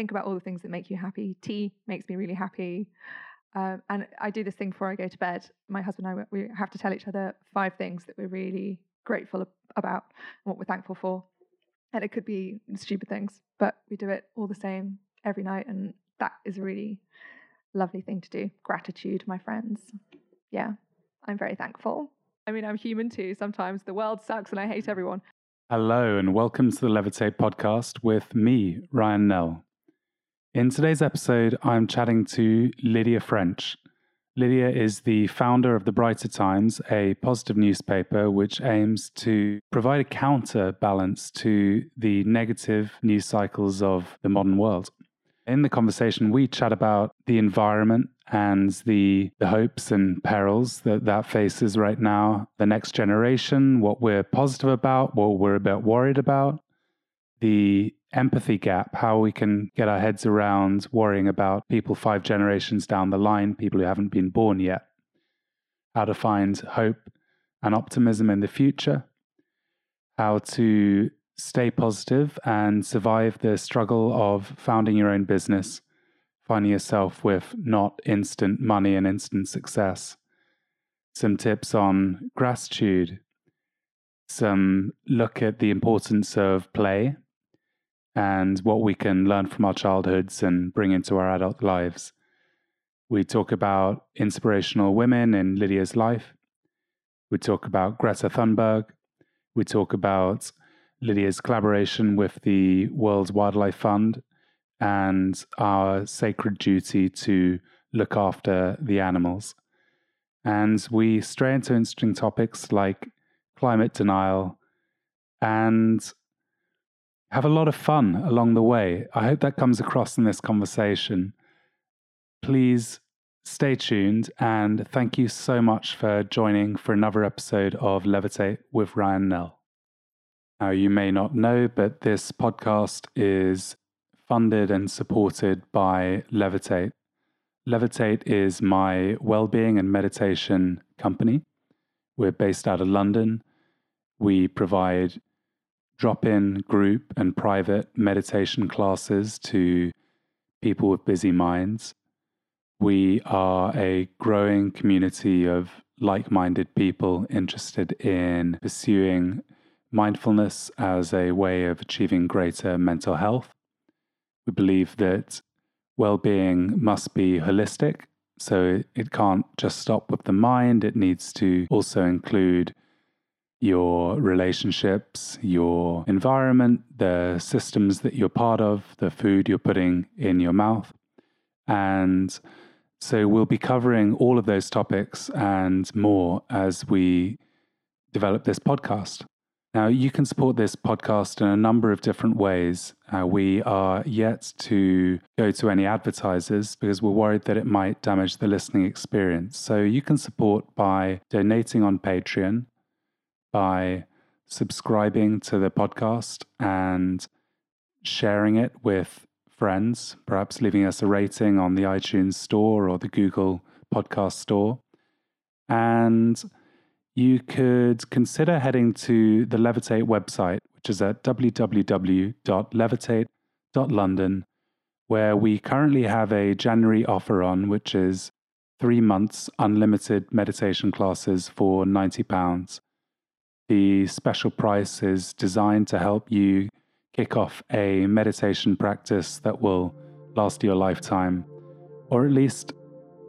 think about all the things that make you happy. Tea makes me really happy. Um, and I do this thing before I go to bed. My husband and I, we have to tell each other five things that we're really grateful about and what we're thankful for. And it could be stupid things, but we do it all the same every night. And that is a really lovely thing to do. Gratitude, my friends. Yeah, I'm very thankful. I mean, I'm human too. Sometimes the world sucks and I hate everyone. Hello, and welcome to the Levitate podcast with me, Ryan Nell. In today's episode, I'm chatting to Lydia French. Lydia is the founder of The Brighter Times, a positive newspaper which aims to provide a counterbalance to the negative news cycles of the modern world. In the conversation, we chat about the environment and the, the hopes and perils that that faces right now, the next generation, what we're positive about, what we're a bit worried about, the empathy gap, how we can get our heads around worrying about people five generations down the line, people who haven't been born yet, how to find hope and optimism in the future, how to stay positive and survive the struggle of founding your own business finding yourself with not instant money and instant success. Some tips on gratitude, some look at the importance of play and what we can learn from our childhoods and bring into our adult lives. We talk about inspirational women in Lydia's life. We talk about Greta Thunberg. We talk about Lydia's collaboration with the World Wildlife Fund and our sacred duty to look after the animals. And we stray into interesting topics like climate denial and have a lot of fun along the way. I hope that comes across in this conversation. Please stay tuned and thank you so much for joining for another episode of Levitate with Ryan Nell. Now, you may not know, but this podcast is funded and supported by Levitate. Levitate is my well-being and meditation company. We're based out of London. We provide drop-in group and private meditation classes to people with busy minds. We are a growing community of like minded people interested in pursuing mindfulness as a way of achieving greater mental health. We believe that well being must be holistic. So it can't just stop with the mind, it needs to also include your relationships, your environment, the systems that you're part of, the food you're putting in your mouth. And so we'll be covering all of those topics and more as we develop this podcast. Now, you can support this podcast in a number of different ways. Uh, we are yet to go to any advertisers because we're worried that it might damage the listening experience. So, you can support by donating on Patreon, by subscribing to the podcast and sharing it with friends, perhaps leaving us a rating on the iTunes store or the Google podcast store. And you could consider heading to the Levitate website, which is at www.levitate.london, where we currently have a January offer on, which is three months unlimited meditation classes for £90. The special price is designed to help you kick off a meditation practice that will last your lifetime, or at least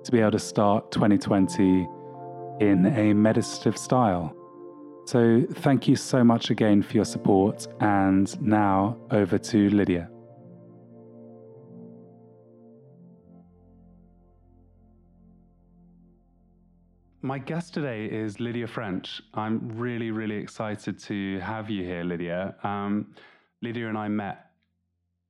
to be able to start 2020 in a meditative style. So, thank you so much again for your support. And now over to Lydia. My guest today is Lydia French. I'm really, really excited to have you here, Lydia. Um, Lydia and I met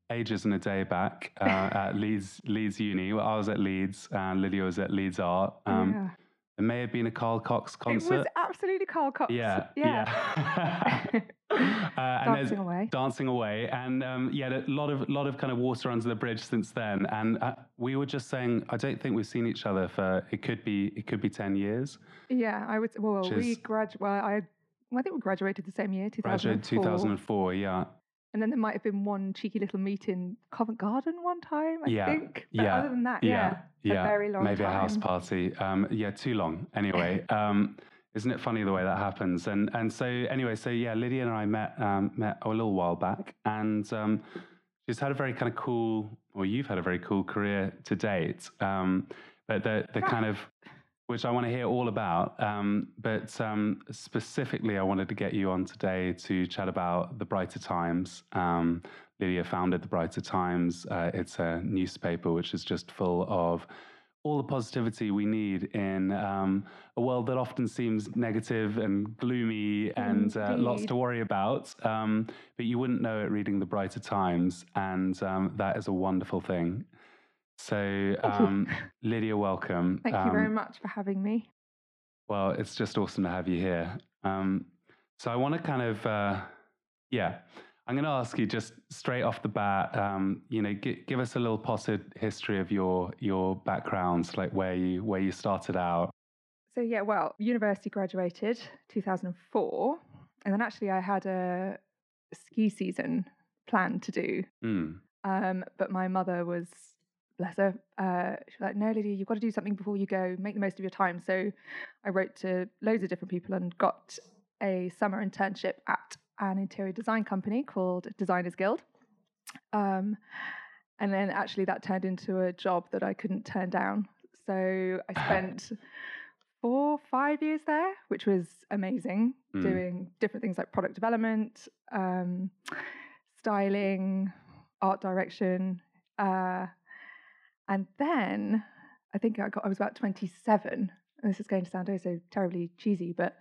ages and a day back uh, at Leeds Leeds Uni. Well, I was at Leeds, and Lydia was at Leeds Art. Um, yeah. It may have been a Carl Cox concert. It was absolutely Carl Cox. Yeah, yeah. yeah. uh, dancing away. Dancing away, and um, yeah, a lot of lot of kind of water under the bridge since then. And uh, we were just saying, I don't think we've seen each other for it could be it could be ten years. Yeah, I would. Well, we grad. Well, I. Well, I think we graduated the same year, 2004. Graduated 2004, yeah. And then there might have been one cheeky little meet in Covent Garden one time, I Yeah, think. But yeah, other than that, yeah, yeah, yeah. very long Maybe time. a house party. Um, yeah, too long. Anyway, um, isn't it funny the way that happens? And and so anyway, so yeah, Lydia and I met um, met a little while back, and um, she's had a very kind of cool, or you've had a very cool career to date. Um, but the the kind of which I want to hear all about. Um, but um, specifically, I wanted to get you on today to chat about the Brighter Times. Um, Lydia founded the Brighter Times. Uh, it's a newspaper which is just full of all the positivity we need in um, a world that often seems negative and gloomy and uh, lots to worry about. Um, but you wouldn't know it reading the Brighter Times, and um, that is a wonderful thing. So, um, Lydia, welcome. Thank you very Um, much for having me. well, it's just awesome to have you here. Um, so I want to kind of, uh, yeah, I'm going to ask you just straight off the bat, um, you know, gi- give us a little potted history of your your backgrounds, like where you where you started out. So yeah, well, university graduated 2004, and then actually I had a ski season planned to do, Mm, um, but my mother was, bless her, uh, she was like, "No, Lydia, you've got to do something before you go. Make the most of your time." So I wrote to loads of different people and got a summer internship at an interior design company called Designers Guild. Um, and then actually that turned into a job that I couldn't turn down. So I spent four, five years there, which was amazing, Mm. doing different things like product development, um, styling, art direction. Uh, and then I think I got I was about 27. And this is going to sound oh so terribly cheesy, but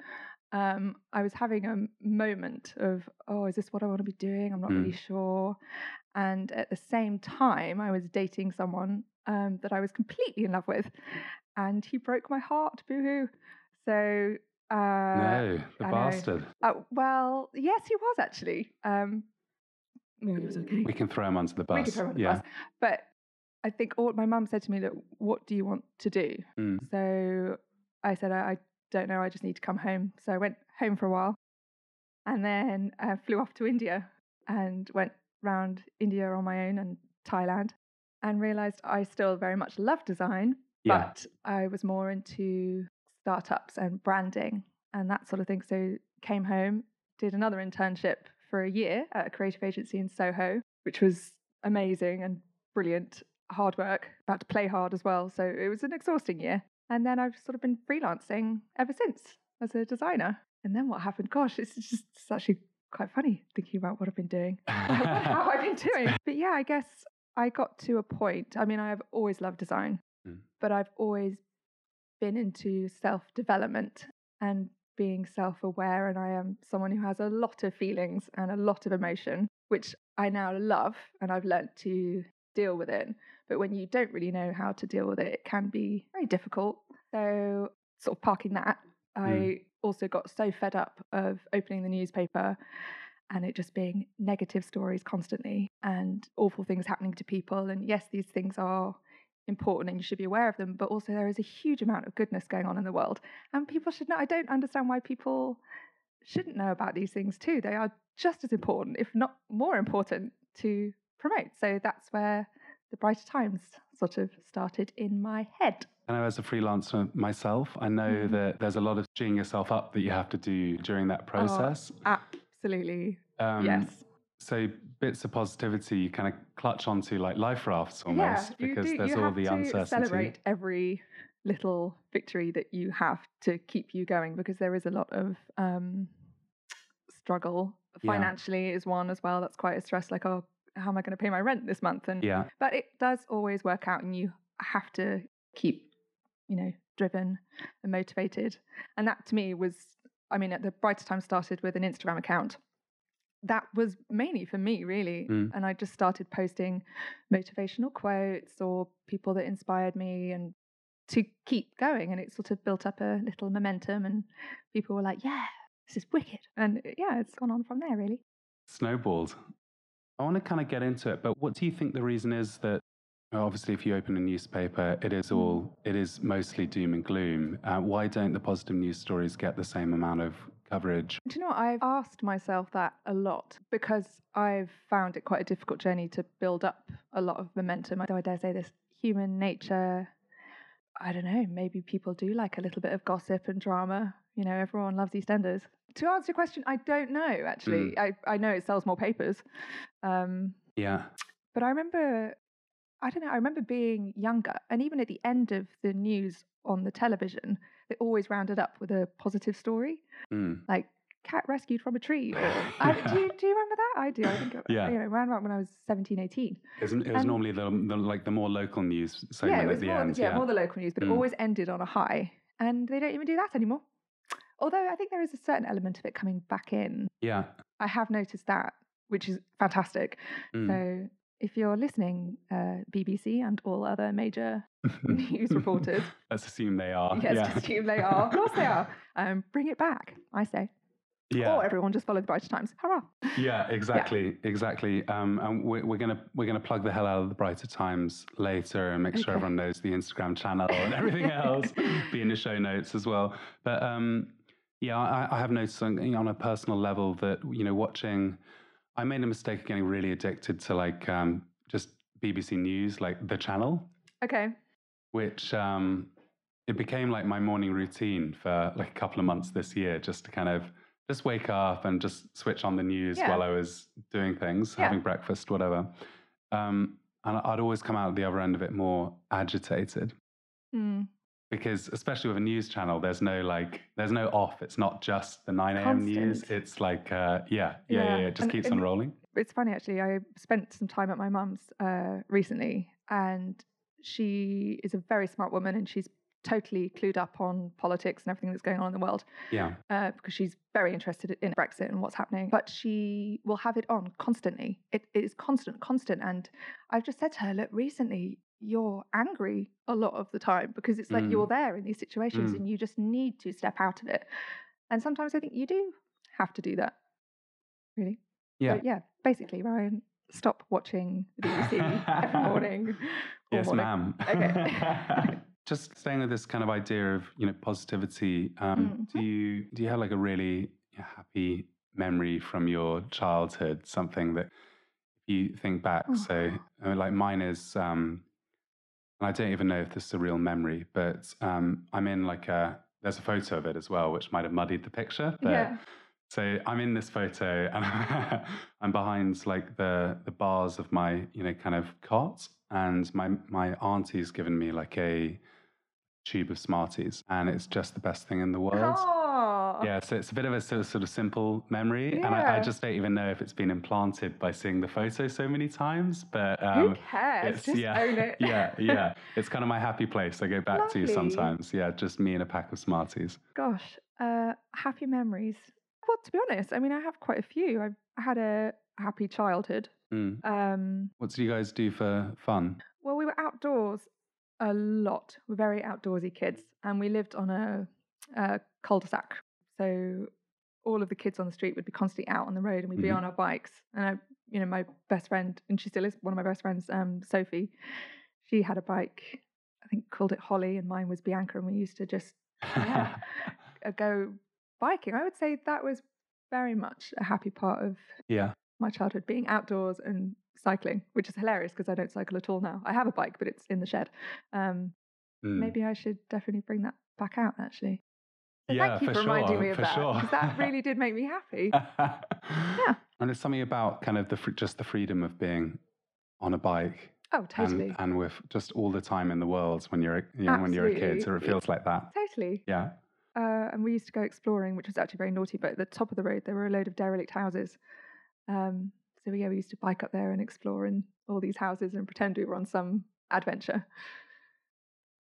um, I was having a moment of, oh, is this what I want to be doing? I'm not Mm. really sure. And at the same time, I was dating someone um, that I was completely in love with, and he broke my heart. Boo hoo. So uh, no, the I bastard. uh, well, yes, he was actually. Um, no, was okay. We can throw him onto the bus. We could throw him on the yeah. bus. But I think all my mum said to me, "Look, what do you want to do?" Mm. So I said, I, I don't know. I just need to come home. So I went home for a while, and then uh, flew off to India and went round India on my own and Thailand, and realised I still very much love design, Yeah. but I was more into startups and branding and that sort of thing. So came home, did another internship for a year at a creative agency in Soho, which was amazing and brilliant. Hard work, about to play hard as well. So it was an exhausting year. And then I've sort of been freelancing ever since as a designer. And then what happened? Gosh, it's just it's actually quite funny thinking about what I've been doing, how I've been doing. But yeah, I guess I got to a point. I mean, I've always loved design, Mm. but I've always been into self development and being self aware. And I am someone who has a lot of feelings and a lot of emotion, which I now love and I've learnt to deal with it. But when you don't really know how to deal with it, it can be very difficult. So, sort of parking that, mm. I also got so fed up of opening the newspaper and it just being negative stories constantly and awful things happening to people. And yes, these things are important and you should be aware of them, but also there is a huge amount of goodness going on in the world. And people should know. I don't understand why people shouldn't know about these things too. They are just as important, if not more important, to promote. So that's where the Brighter Times sort of started in my head. I know as a freelancer myself, I know Mhm. that there's a lot of geeing yourself up that you have to do during that process. Absolutely. Um, yes. So bits of positivity you kind of clutch onto like life rafts almost you because do- there's you all have the to uncertainty. Celebrate every little victory that you have to keep you going because there is a lot of um, struggle. Yeah. Financially is one as well. That's quite a stress. Like, oh, how am I going to pay my rent this month? And Yeah. but it does always work out, and you have to keep, you know, driven and motivated. And that to me was, I mean, at the Brighter Time started with an Instagram account. That was mainly for me, really. Mm. And I just started posting motivational quotes or people that inspired me and to keep going. And it sort of built up a little momentum, and people were like, yeah, this is wicked. And yeah, it's gone on from there, really. Snowballed. I want to kind of get into it, but what do you think the reason is that obviously if you open a newspaper, it is all it is mostly doom and gloom. Uh, why don't the positive news stories get the same amount of coverage. Do you know what? I've asked myself that a lot because I've found it quite a difficult journey to build up a lot of momentum. Do I dare say this? Human nature. I don't know. Maybe people do like a little bit of gossip and drama. You know, everyone loves EastEnders. To answer your question, I don't know. Actually, I I know it sells more papers. Um, Yeah. but I remember, I don't know, I remember being younger, and even at the end of the news on the television, they always rounded up with a positive story, Mm. like cat rescued from a tree. Or I, do, you, do you remember that? I do. I think, Yeah. you know, around about when I was 17, 18. It was, it was And- normally the, the like the more local news segment yeah, it was at the more, end. yeah, more the local news, but Mm. it always ended on a high, and they don't even do that anymore. Although I think there is a certain element of it coming back in. yeah. I have noticed that, which is fantastic. Mm. So if you're listening, uh, BBC and all other major news reporters, Let's assume they are. yes, yeah. assume they are. Of course they are. Um, bring it back, I say. yeah. Or everyone just follow the Brighter Times. Hurrah! Yeah, exactly, exactly. Um, and we're, we're gonna we're gonna plug the hell out of the Brighter Times later and make sure everyone knows the Instagram channel and everything else. be in the show notes as well. But um, yeah, I, I have noticed on, on a personal level that you know watching. I made a mistake of getting really addicted to like um, just BBC News, like the channel, Okay. which um, it became like my morning routine for like a couple of months this year, just to kind of just wake up and just switch on the news Yeah. while I was doing things, Yeah. having breakfast, whatever. Um, and I'd always come out at the other end of it more agitated Hmm. Because, especially with a news channel, there's no like, there's no off. It's not just the 9 a.m. news. It's like, uh, yeah, yeah, yeah, Yeah. It just And- keeps and- on rolling. It's funny actually. I spent some time at my mum's uh, recently, and she is a very smart woman, and she's totally clued up on politics and everything that's going on in the world. Yeah. uh, because she's very interested in Brexit and what's happening. But she will have it on constantly. It, it is constant, constant. And I've just said to her, look, recently you're angry a lot of the time because it's like Mm. you're there in these situations Mm. and you just need to step out of it. And sometimes I think you do have to do that. Really? Yeah. So, yeah. Basically, Ryan, stop watching the BBC every morning. Yes, morning. ma'am. Okay. Just staying with this kind of idea of you know positivity. Um, Do Mhm. you do you have like a really happy memory from your childhood? Something that you think back. Oh. So I mean, like mine is. Um, I don't even know if this is a real memory, but um, I'm in like a. There's a photo of it as well, which might have muddied the picture. But Yeah. so I'm in this photo and I'm behind like the the bars of my you know kind of cot, and my my auntie's given me like a tube of Smarties, and it's just the best thing in the world. Oh. Yeah, so it's a bit of a sort of, sort of simple memory, and I, I just don't even know if it's been implanted by seeing the photo so many times. But Who um, cares? it's Just yeah, own it. yeah, yeah. It's kind of my happy place. I go back to Lovely. sometimes. Yeah, just me and a pack of Smarties. Gosh, uh, happy memories. Well, to be honest, I mean, I have quite a few. I've had a happy childhood. Mm. Um, What do you guys do for fun? well, we were outdoors a lot. We're very outdoorsy kids, and we lived on a, a cul-de-sac. So all of the kids on the street would be constantly out on the road, and we'd be Mhm. on our bikes. And I, you know, my best friend, and she still is one of my best friends, um, Sophie. She had a bike. I think called it Holly, and mine was Bianca, and we used to just Yeah. uh, go biking. I would say that was very much a happy part of yeah. my childhood, being outdoors and cycling, which is hilarious because I don't cycle at all now. I have a bike, but it's in the shed. Um, Mm. Maybe I should definitely bring that back out, actually. So Yeah, thank you for for, reminding sure, me of for that sure. because that really did make me happy. yeah. And there's something about kind of the just the freedom of being on a bike Oh, totally, and, and with just all the time in the world when you're a, you know, when you're a kid, so it feels like that. totally. Yeah. Uh, and we used to go exploring, which was actually very naughty. But at the top of the road, there were a load of derelict houses. Um, so yeah, we used to bike up there and explore in all these houses and pretend we were on some adventure.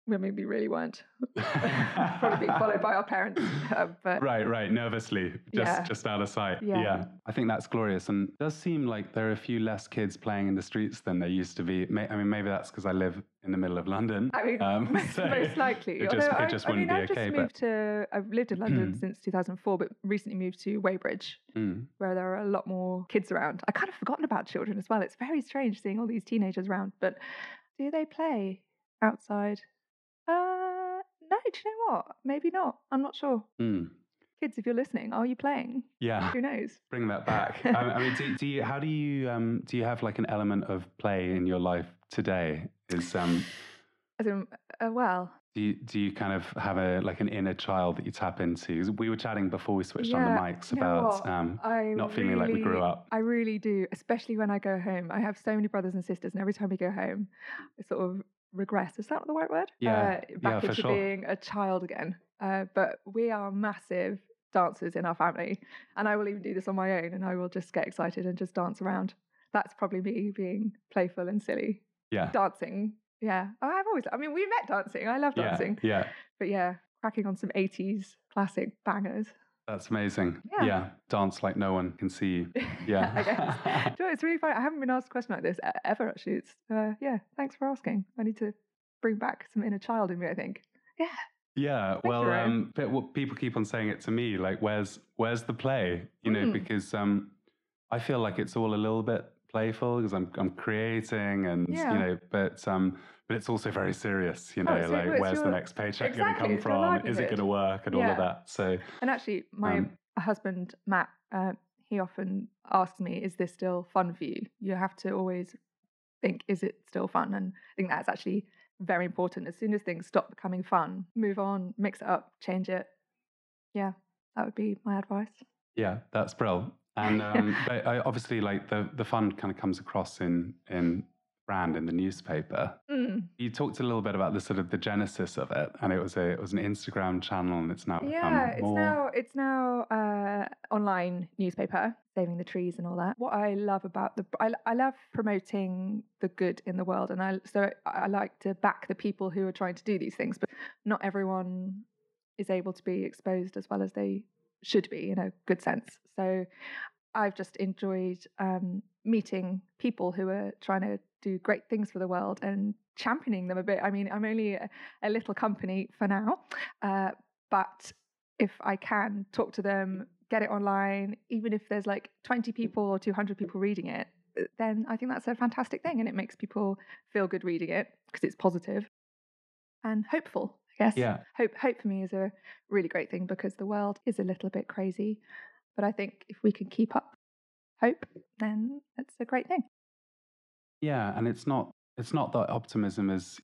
When maybe we really weren't. Probably being followed by our parents. Uh, but Right, right. Nervously, just Yeah. just out of sight. Yeah. I think that's glorious, and it does seem like there are a few less kids playing in the streets than there used to be. I mean, maybe that's because I live in the middle of London. I mean, Um, most, so most likely. it just- Although it just I, I mean, wouldn't be I've okay, just but- moved to. I've lived in London since 2004, but recently moved to Weybridge, Mm. where there are a lot more kids around. I kind of forgotten about children as well. It's very strange seeing all these teenagers around. But do they play outside? Uh, no. Do you know what? Maybe not. I'm not sure. Mm. kids, if you're listening, are you playing? Yeah. Who knows? Bring that back. I, I mean, do, do you? How do you? Um, do you have like an element of play in your life today? Is um, As in, uh, well, do you, do you kind of have a like an inner child that you tap into? We were chatting before we switched on the mics about um, not feeling like we grew up. I really do, especially when I go home. I have so many brothers and sisters, and every time we go home, I sort of regress. Is that the right word? Yeah, Uh, back for into sure. being a child again. Uh, but we are massive dancers in our family, and I will even do this on my own, and I will just get excited and just dance around. That's probably me being playful and silly. yeah. Dancing, yeah. I've always. I mean, we met dancing. I love Yeah, dancing, yeah, but yeah, cracking on some '80s classic bangers. That's amazing. Yeah. Yeah. dance like no one can see you. Yeah, I guess. You know, it's really funny. I haven't been asked a question like this ever, actually. It's, uh, yeah, thanks for asking. I need to bring back some inner child in me, I think. Yeah, you, well, Ryan. um, people keep on saying it to me, like, where's where's the play? You know, Mm. because um, I feel like it's all a little bit playful because I'm I'm creating and Yeah. you know, but um, but it's also very serious. You know, Oh, so like where's the next paycheck Exactly, going to come from? Is it going to work and all of that? So And actually, my Um, husband, Matt, uh, he often asks me, Is this still fun for you? You have to always think, Is it still fun? And I think that's actually very important. As soon as things stop becoming fun, move on, mix it up, change it. Yeah, that would be my advice. yeah, that's brilliant. And um, but I, obviously, like the the fun kind of comes across in in brand in the newspaper. Mm. You talked a little bit about the sort of the genesis of it, and it was a it was an Instagram channel, and it's now become Yeah, it's more. now it's now uh, online newspaper, saving the trees and all that. What I love about the I, I love promoting the good in the world, and I so I I like to back the people who are trying to do these things, but not everyone is able to be exposed as well as they should be in a good sense. So I've just enjoyed um, meeting people who are trying to do great things for the world and championing them a bit. I mean, I'm only a, a little company for now, uh, but if I can talk to them, get it online, even if there's like 20 people or 200 people reading it, uh, then I think that's a fantastic thing and it makes people feel good reading it because it's positive and hopeful. I guess Yeah, hope hope for me is a really great thing because the world is a little bit crazy but i think if we can keep up hope then it's a great thing yeah, and it's not it's not that optimism is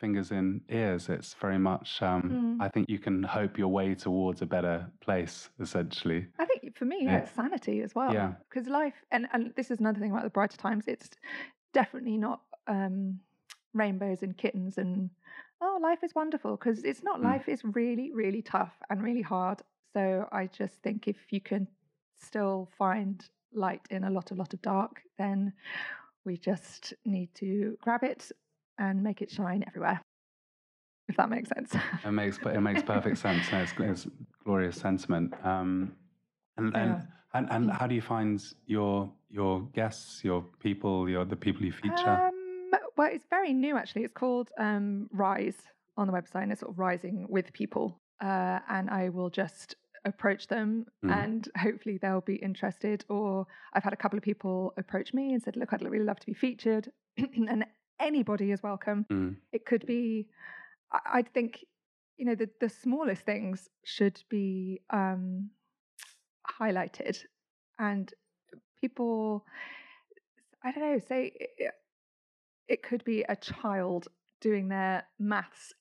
fingers in ears. It's very much. Um, Mm. I think you can hope your way towards a better place. Essentially, i think for me yeah, Yeah. it's sanity as well Yeah. because life and and this is another thing about the brighter times it's definitely not um rainbows and kittens and oh life is wonderful because it's not Mm. life is really really tough and really hard so i just think if you can still find light in a lot a lot of dark then we just need to grab it and make it shine everywhere if that makes sense it makes it makes perfect sense. and It's, it's glorious sentiment. Um, and and, Yeah. and and how do you find your your guests, your people, your the people you feature? Um, well, it's very new actually. It's called um, Rise on the website, and it's sort of rising with people. Uh, and I will just approach them, Mhm. and hopefully they'll be interested. Or I've had a couple of people approach me and said, "Look, I'd really love to be featured," and anybody is welcome. Mm. It could be, I, I think, you know, the the smallest things should be um, highlighted, and people, I don't know, say it, it could be a child doing their maths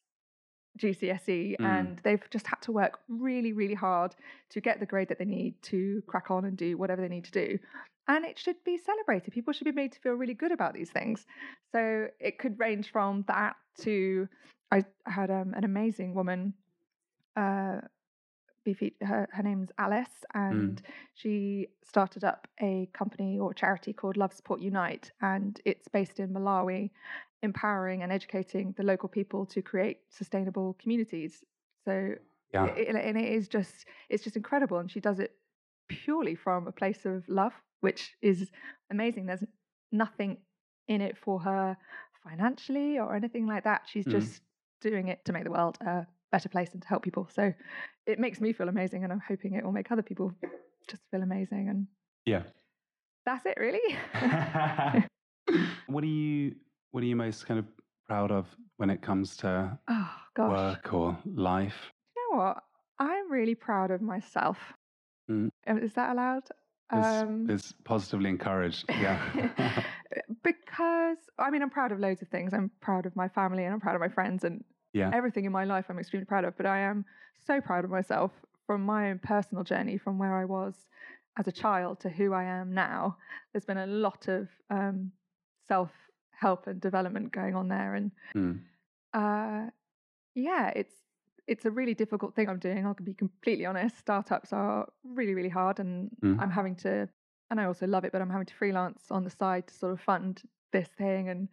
GCSE Mm. and they've just had to work really, really hard to get the grade that they need to crack on and do whatever they need to do. And it should be celebrated. People should be made to feel really good about these things. So it could range from that to I had um, an amazing woman. Uh, be fe- her, her name's Alice, and she started up a company or charity called Love Support Unite, and it's based in Malawi, empowering and educating the local people to create sustainable communities. So, Yeah. it, and it is just it's just incredible, and she does it purely from a place of love, which is amazing. There's nothing in it for her financially or anything like that. She's Mm. just doing it to make the world a better place and to help people. So it makes me feel amazing, and I'm hoping it will make other people just feel amazing. And Yeah. that's it, really. what are you What are you most kind of proud of when it comes to oh work or life? you know what? I'm really proud of myself. Mm. Um, Is that allowed? Um, It's, it's positively encouraged. Yeah. because I mean, I'm proud of loads of things. I'm proud of my family and I'm proud of my friends and Yeah. everything in my life. I'm extremely proud of. But I am so proud of myself from my own personal journey, from where I was as a child to who I am now. There's been a lot of um, self help and development going on there, and Mm. uh, yeah, it's it's a really difficult thing I'm doing. I'll be completely honest. Startups are really, really hard, and Mm. I'm having to, and I also love it, but I'm having to freelance on the side to sort of fund this thing. And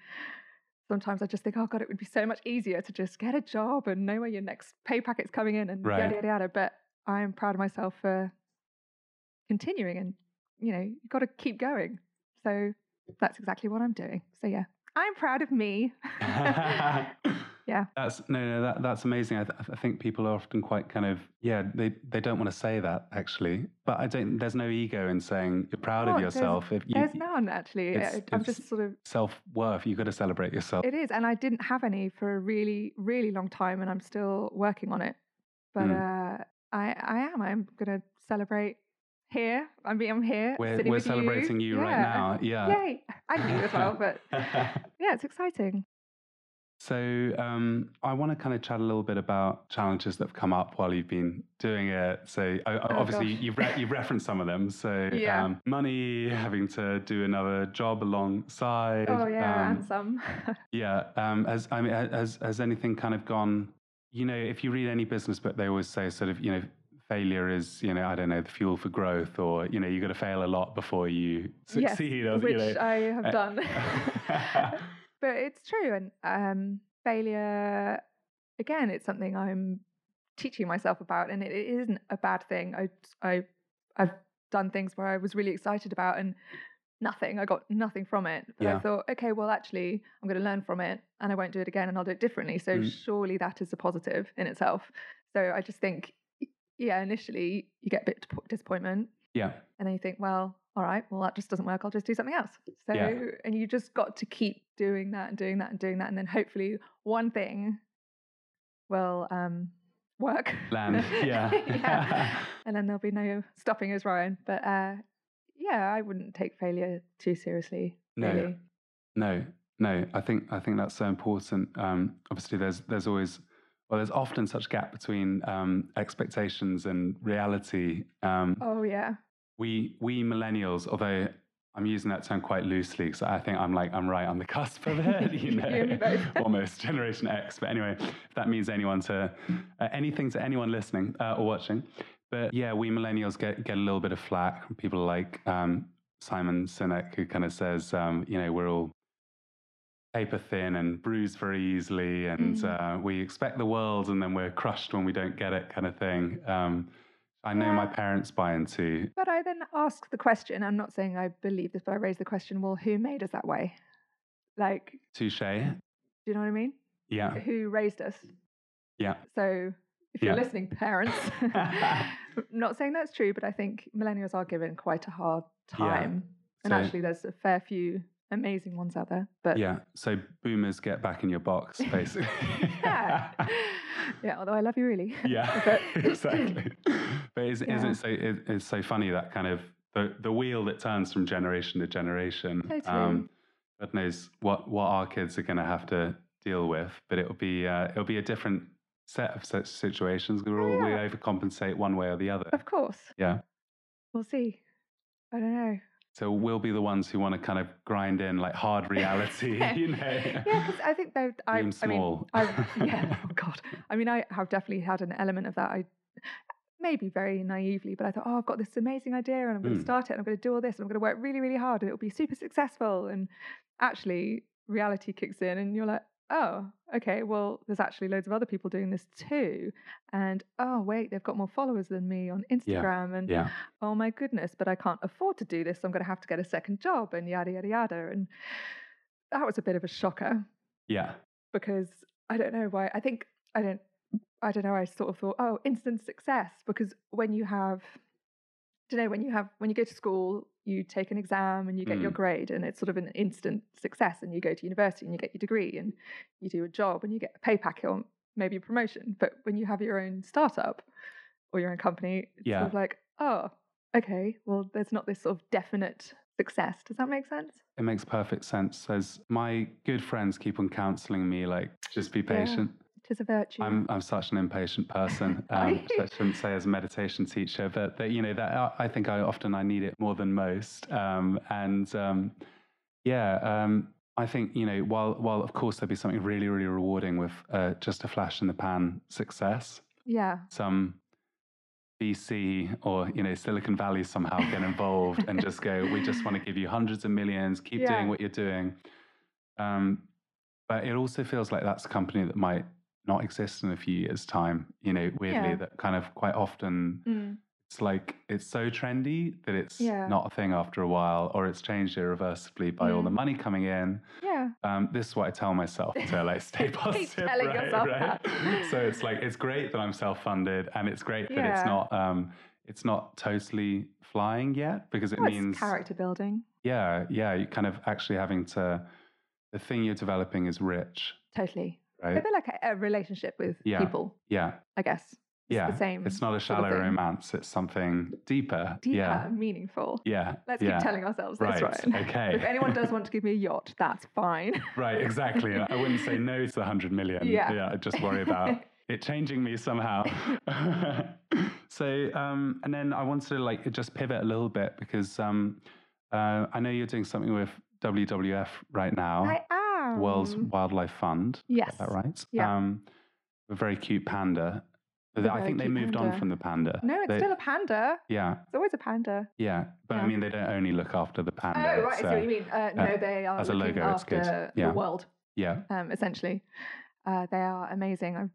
sometimes I just think, oh God, it would be so much easier to just get a job and know where your next pay packet's coming in and Right. yada, yada, yada. But I'm proud of myself for continuing and, you know, you've got to keep going. So that's exactly what I'm doing. So yeah, I'm proud of me. Yeah. That's no, no, that, that's amazing. I, th- I think people are often quite kind of, yeah, they, they don't want to say that actually, but I don't, there's no ego in saying you're proud Oh, of there's- yourself. If you, There's none actually. I- I'm just sort of self worth, you've got to celebrate yourself. It is, and I didn't have any for a really, really long time, and I'm still working on it. But Mm. uh, I, I am. I'm gonna celebrate here. I mean, I'm here. We're, we're celebrating you, right Yeah. now. Yeah. Yay! And you as well, but yeah, it's exciting. So um, I want to kind of chat a little bit about challenges that have come up while you've been doing it. So I, I- Oh, obviously gosh. you've re- you've referenced some of them. So Yeah. um, money, having to do another job alongside. Oh yeah, um, and some. yeah. Um, has I mean has has anything kind of gone? You know, if you read any business book, they always say sort of you know failure is you know I don't know the fuel for growth, or you know you got to fail a lot before you yes, succeed. or, which you know. I have uh, done. but it's true, and um, failure again, it's something I'm teaching myself about, and it, it isn't a bad thing. I, I, I've done things where I was really excited about, and nothing. I got nothing from it. But I thought, okay, well, actually, I'm going to learn from it, and I won't do it again, and I'll do it differently. So Mm. surely that is a positive in itself. So I just think, yeah, initially you get a bit disappointment, yeah. and then you think, well, all right, well, that just doesn't work. I'll just do something else. So, Yeah. and you just got to keep doing that and doing that and doing that. And then hopefully one thing will um, work. Land. Yeah. yeah. And then there'll be no stopping us, Ryan. But uh, yeah, I wouldn't take failure too seriously. No. Really. No, no. I think I think that's so important. Um, obviously, there's there's always well, there's often such gap between um, expectations and reality. Um, Oh, yeah. We we millennials, although I'm using that term quite loosely because I think I'm like I'm right on the cusp of it. You You and me know, almost Generation X. But anyway, if that means anyone to uh, anything to anyone listening uh, or watching. But yeah, we millennials get get a little bit of flack from people like um, Simon Sinek, who kind of says, um, you know, we're all paper thin and bruised very easily, and Mhm. uh, we expect the world, and then we're crushed when we don't get it, kind of thing. Um, I know my parents buy into. But I then ask the question I'm not saying I believe this, but I raise the question well, who made us that way? Like, Touche. do you know what I mean? Yeah. Who raised us? Yeah. So if you're listening, parents, not saying that's true, but I think millennials are given quite a hard time. And So- actually, there's a fair few amazing ones out there. But Yeah. So boomers get back in your box, basically. yeah. yeah, although I love you really. yeah. Exactly. But is, Yeah. isn't it so? It, it's so funny that kind of the the wheel that turns from generation to generation. Um, Totally. God knows what what our kids are going to have to deal with, but it'll be uh, it'll be a different set of such situations. We're all we Yeah. overcompensate one way or the other. of course. Yeah. We'll see. I don't know. So we'll be the ones who want to kind of grind in like hard reality, you know. Yeah, because I think that I, I mean. I've, yeah, oh God. I mean, I have definitely had an element of that. I maybe very naively, but I thought, oh, I've got this amazing idea and I'm going to Mm. start it and I'm going to do all this and I'm going to work really, really hard and it'll be super successful. And actually, reality kicks in and you're like, oh, okay, well, there's actually loads of other people doing this too. And oh, wait, they've got more followers than me on Instagram. And yeah. oh my goodness, but I can't afford to do this. So I'm going to have to get a second job and yada, yada, yada. And that was a bit of a shocker Yeah. because I don't know why. I think I don't. I don't know. I sort of thought, oh, instant success because when you have, do you know, when you have when you go to school, you take an exam and you get your Mm. grade, and it's sort of an instant success. And you go to university and you get your degree, and you do a job and you get a pay packet or maybe a promotion. But when you have your own startup, or your own company, it's Yeah. sort of like, oh, okay, well, there's not this sort of definite success. Does that make sense? It makes perfect sense. As my good friends keep on counseling me, like, just be patient. It is a virtue. I'm I'm such an impatient person. Um, I shouldn't say as a meditation teacher, but that you know that I- I think I often I need it more than most. Um, and um, yeah, um, I think you know while while of course there'd be something really really rewarding with uh, just a flash in the pan success, yeah. some VC or you know Silicon Valley somehow get involved and just go, we just want to give you hundreds of millions, keep Yeah. doing what you're doing. Um, but it also feels like that's a company that might not exist in a few years' time. You know, weirdly, Yeah. that kind of quite often Mm. it's like it's so trendy that it's Yeah. not a thing after a while, or it's changed irreversibly by all the Mm. money coming in. Yeah. Um, this is what I tell myself to like stay positive. telling right, yourself right? that. So it's like it's great that I'm self-funded, and it's great that it's not um, it's not totally flying yet because it Well, means character building. yeah, yeah, you kind of actually having to the thing you're developing is rich, Totally. A right? bit like a, a relationship with Yeah. people, Yeah, I guess. It's yeah. the same. It's not a sort of shallow romance; it's something deeper. Deeper, Yeah, meaningful. yeah. Let's yeah. keep telling ourselves this, Right. right? Okay. If anyone does want to give me a yacht, that's fine. Right, exactly. I wouldn't say no to the 100 million. Yeah. yeah I'd just worry about it changing me somehow. so, um, and then I wanted to like just pivot a little bit because um, uh, I know you're doing something with WWF right now, I World's Wildlife Fund. Yes. Is that right? Yeah. Um, a very cute panda. But I think they moved on from the panda. No, it's They- still a panda. Yeah, It's always a panda. yeah. But I mean, they don't only look after the panda. oh, right. I see uh, what you mean. Uh, no, uh, they are as a looking logo, it's good. after Yeah. the world, yeah, um, essentially. Uh, they are amazing. I've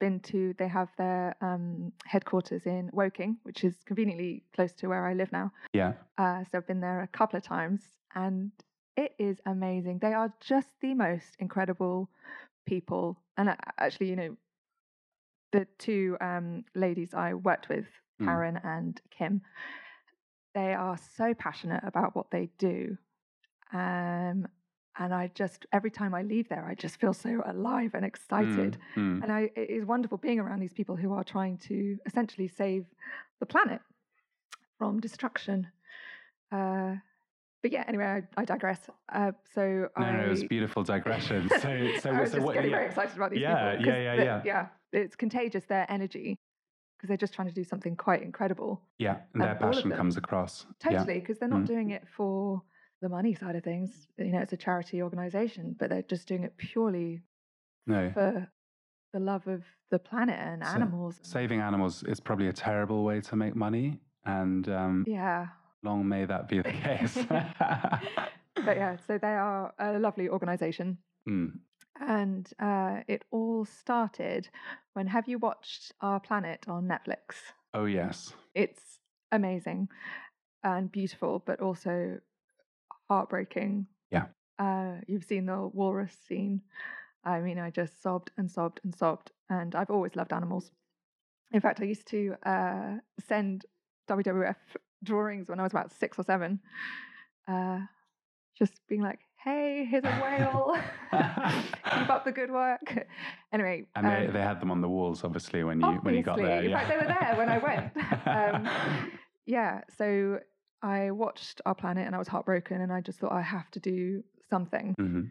been to, they have their um, headquarters in Woking, which is conveniently close to where I live now. yeah. Uh, so I've been there a couple of times and it is amazing. They are just the most incredible people. And actually, you know, the two um, ladies I worked with, Mm. Karen and Kim, they are so passionate about what they do. Um, and I just, every time I leave there, I just feel so alive and excited. Mm, mm. And I, it is wonderful being around these people who are trying to essentially save the planet from destruction. Uh, but yeah, anyway, I, I digress. Uh, so No, I, no, it was beautiful digression. So, so, I was so just what? getting yeah. very excited about these Yeah, people. yeah, yeah, the- yeah. yeah. It's contagious their energy because they're just trying to do something quite incredible. Yeah, and their passion comes across. Totally, because they're not Mm. doing it for the money side of things. You know, it's a charity organization, but they're just doing it purely No, for the love of the planet and So- animals. saving animals is probably a terrible way to make money, and um, yeah. Long may that be the case. But yeah, so they are a lovely organization. Mm. And uh, it all started when have you watched Our Planet on Netflix? Oh yes, It's amazing and beautiful, but also heartbreaking. Yeah. Uh, you've seen the walrus scene. I mean, I just sobbed and sobbed and sobbed. And I've always loved animals. In fact, I used to uh, send WWF drawings when I was about six or seven, uh, just being like, hey, here's a whale. Keep up the good work. Anyway. and they, um, they had them on the walls, obviously, when you when you got there. Obviously. In Yeah. fact, they were there when I went. Um, yeah, so I watched Our Planet and I was heartbroken, and I just thought I have to do something. Mhm.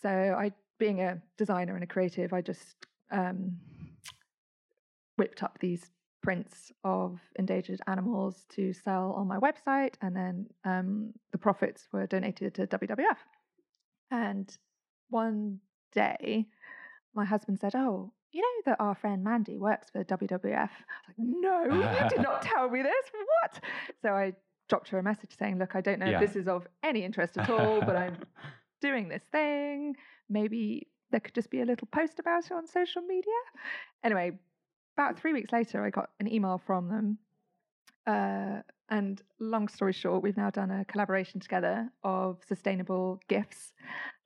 So I, being a designer and a creative, I just um, whipped up these prints of endangered animals to sell on my website, and then um, the profits were donated to WWF. And one day, my husband said, "Oh." You know that our friend Mandy works for WWF. I was like, no, you did not tell me this. What? So I dropped her a message saying, look, I don't know Yeah. if this is of any interest at all, but I'm doing this thing. Maybe there could just be a little post about it on social media. Anyway, about three weeks later, I got an email from them. Uh, and long story short, we've now done a collaboration together of sustainable gifts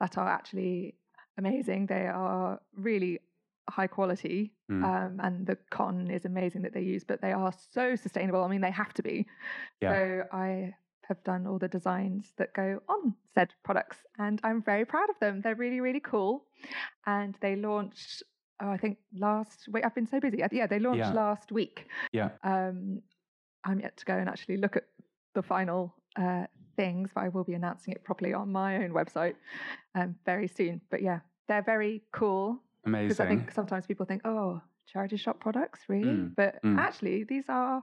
that are actually amazing. They are really high quality, Mm. um, and the cotton is amazing that they use, but they are so sustainable. I mean, they have to be. Yeah. So I have done all the designs that go on said products, and I'm very proud of them. They're really, really cool. And they launched oh, I think last week. I've been so busy. Yeah, they launched Yeah. last week. Yeah. Um, I'm yet to go and actually look at the final uh, things, but I will be announcing it properly on my own website um, very soon. But yeah, they're very cool Amazing. because I think sometimes people think, oh, charity shop products, really? Mm, But mm. actually, these are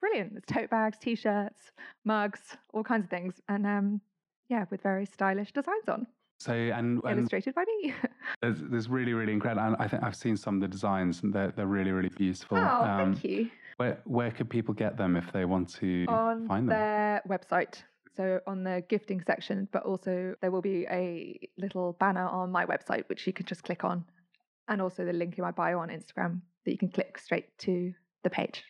brilliant. It's tote bags, t-shirts, mugs, all kinds of things, and um, yeah, with very stylish designs on, So and, and illustrated by me. there's, there's really really incredible. And I think I've seen some of the designs, and they're they're really really beautiful. oh, Um, thank you. Where where could people get them if they want to on find them? their website. So on the gifting section, but also there will be a little banner on my website which you can just click on, and also the link in my bio on Instagram that you can click straight to the page,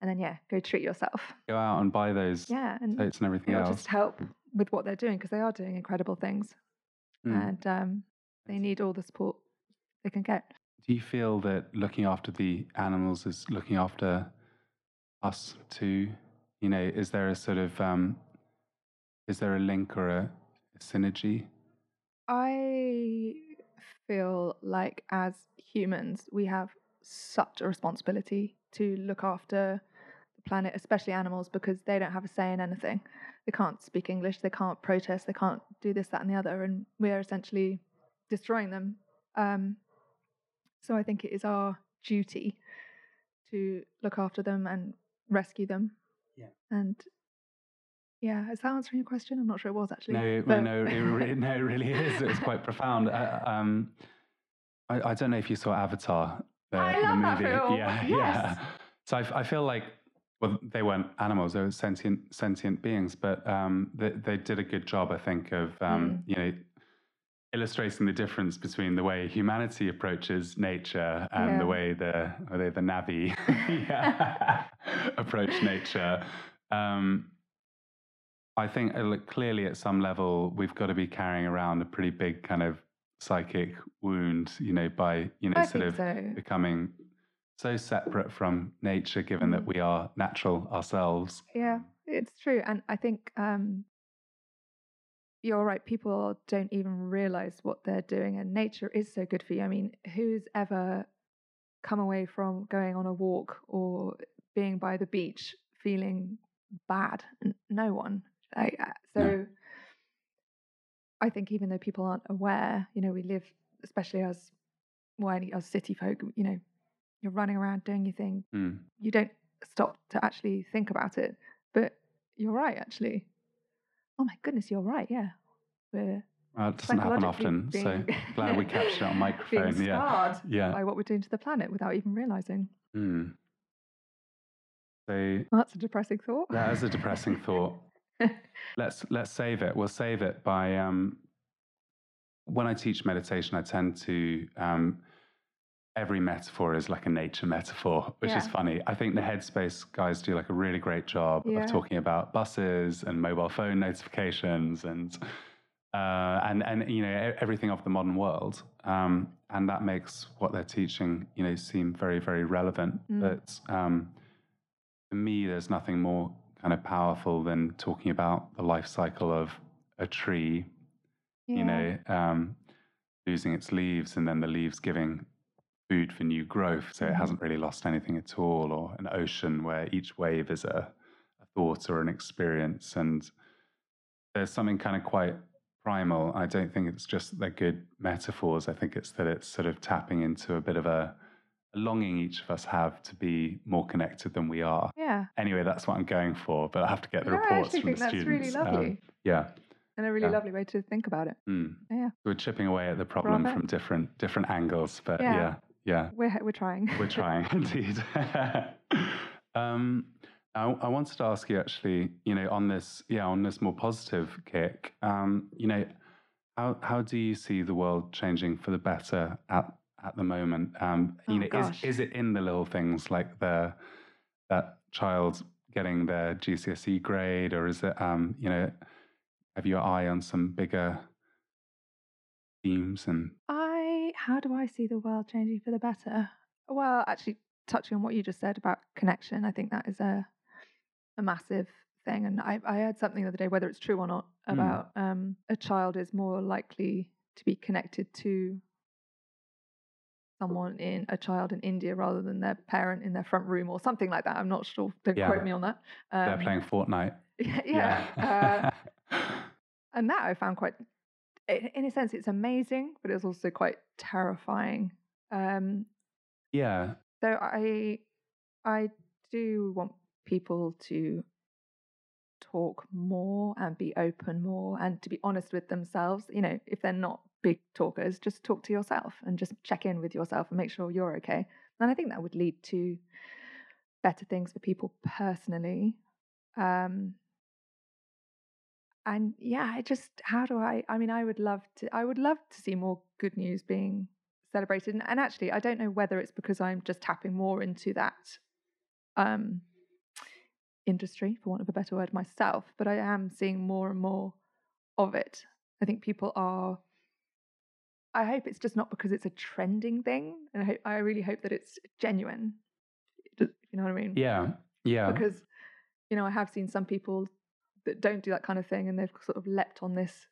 and then yeah, go treat yourself. Go out and buy those Yeah, and and everything else. just help with what they're doing because they are doing incredible things, Mm. and um, they need all the support they can get. Do you feel that looking after the animals is looking after us too? You know, is there a sort of um, is there a link or a, a synergy? I feel like as humans, we have such a responsibility to look after the planet, especially animals, because they don't have a say in anything. They can't speak English, they can't protest, they can't do this, that, and the other, and we are essentially destroying them. Um, so I think it is our duty to look after them and rescue them. Yeah. And yeah, is that answering your question? I'm not sure it was actually. No, but- no, it, re- no, it really is. It's quite profound. Uh, um, I, I don't know if you saw Avatar, the, I the love that movie. film. Yeah, Yes. yeah. So I, I feel like, well, they weren't animals; they were sentient, sentient beings. But um, they, they did a good job, I think, of um, Mm. you know illustrating the difference between the way humanity approaches nature and Yeah. the way the are they the Na'vi approach nature. Um, I think uh, look, clearly at some level we've got to be carrying around a pretty big kind of psychic wound, you know, by you know I sort of so. becoming so separate from nature, given that Mm. we are natural ourselves. Yeah, it's true. And I think um, you're right. People don't even realize what they're doing, and nature is so good for you. I mean, who's ever come away from going on a walk or being by the beach feeling bad? No one. Like, uh, so No. I think even though people aren't aware, you know, we live, especially as well, any- as city folk, you know, you're running around doing your thing, Mm. you don't stop to actually think about it. But you're right, actually. Oh my goodness, you're right. Yeah, we're Well, it doesn't happen often, so glad we captured it on being microphone. Yeah, yeah. by what we're doing to the planet without even realizing. Mm. So Well, that's a depressing thought. that is a depressing thought. Let's let's save it. We'll save it by um, when I teach meditation, I tend to um, every metaphor is like a nature metaphor, which is funny. I think the Headspace guys do like a really great job Yeah. of talking about buses and mobile phone notifications and uh, and and you know everything of the modern world, um, and that makes what they're teaching you know seem very very relevant. Mm. But um, for me, there's nothing more kind of powerful than talking about the life cycle of a tree you know, um, losing its leaves and then the leaves giving food for new growth. So it Mhm. hasn't really lost anything at all, or an ocean where each wave is a, a thought or an experience. And there's something kind of quite primal. I don't think it's just they're good metaphors. I think it's that it's sort of tapping into a bit of a, a longing each of us have to be more connected than we are. Yeah. Anyway, that's what I'm going for, but I have to get the No, reports actually from think the that's students. really Um, yeah. and a really yeah. lovely way to think about it. Mm. Yeah. We're chipping away at the problem Bravo. from different different angles, but Yeah. yeah, yeah, We're we're trying. we're trying indeed. um, I, I wanted to ask you actually, you know, on this, yeah, on this more positive kick, um, you know, how how do you see the world changing for the better at at the moment? Um, you Oh, know, gosh. is is it in the little things like the that child getting their GCSE grade, or is it, um, you know, have your eye on some bigger themes and how do I see the world changing for the better? Well, actually, touching on what you just said about connection, I think that is a a massive thing. And I, I heard something the other day, whether it's true or not, Mm. about um, a child is more likely to be connected to someone in a child in India rather than their parent in their front room or something like that. I'm not sure. Don't Yeah. quote me on that. They're Um, playing Fortnite. yeah. uh, and that I found quite, in a sense, it's amazing, but it's also quite terrifying. Um, yeah. so I, I do want people to talk more and be open more and to be honest with themselves. You know, if they're not big talkers, just talk to yourself and just check in with yourself and make sure you're okay. And I think that would lead to better things for people personally. Um, and yeah, I just how do I? I mean, I would love to. I would love to see more good news being celebrated. And, and actually, I don't know whether it's because I'm just tapping more into that um, industry, for want of a better word, myself. But I am seeing more and more of it. I think people are. I hope it's just not because it's a trending thing, and I, hope, I really hope that it's genuine. You know what I mean? Yeah. Yeah. because you know I have seen some people that don't do that kind of thing and they've sort of leapt on this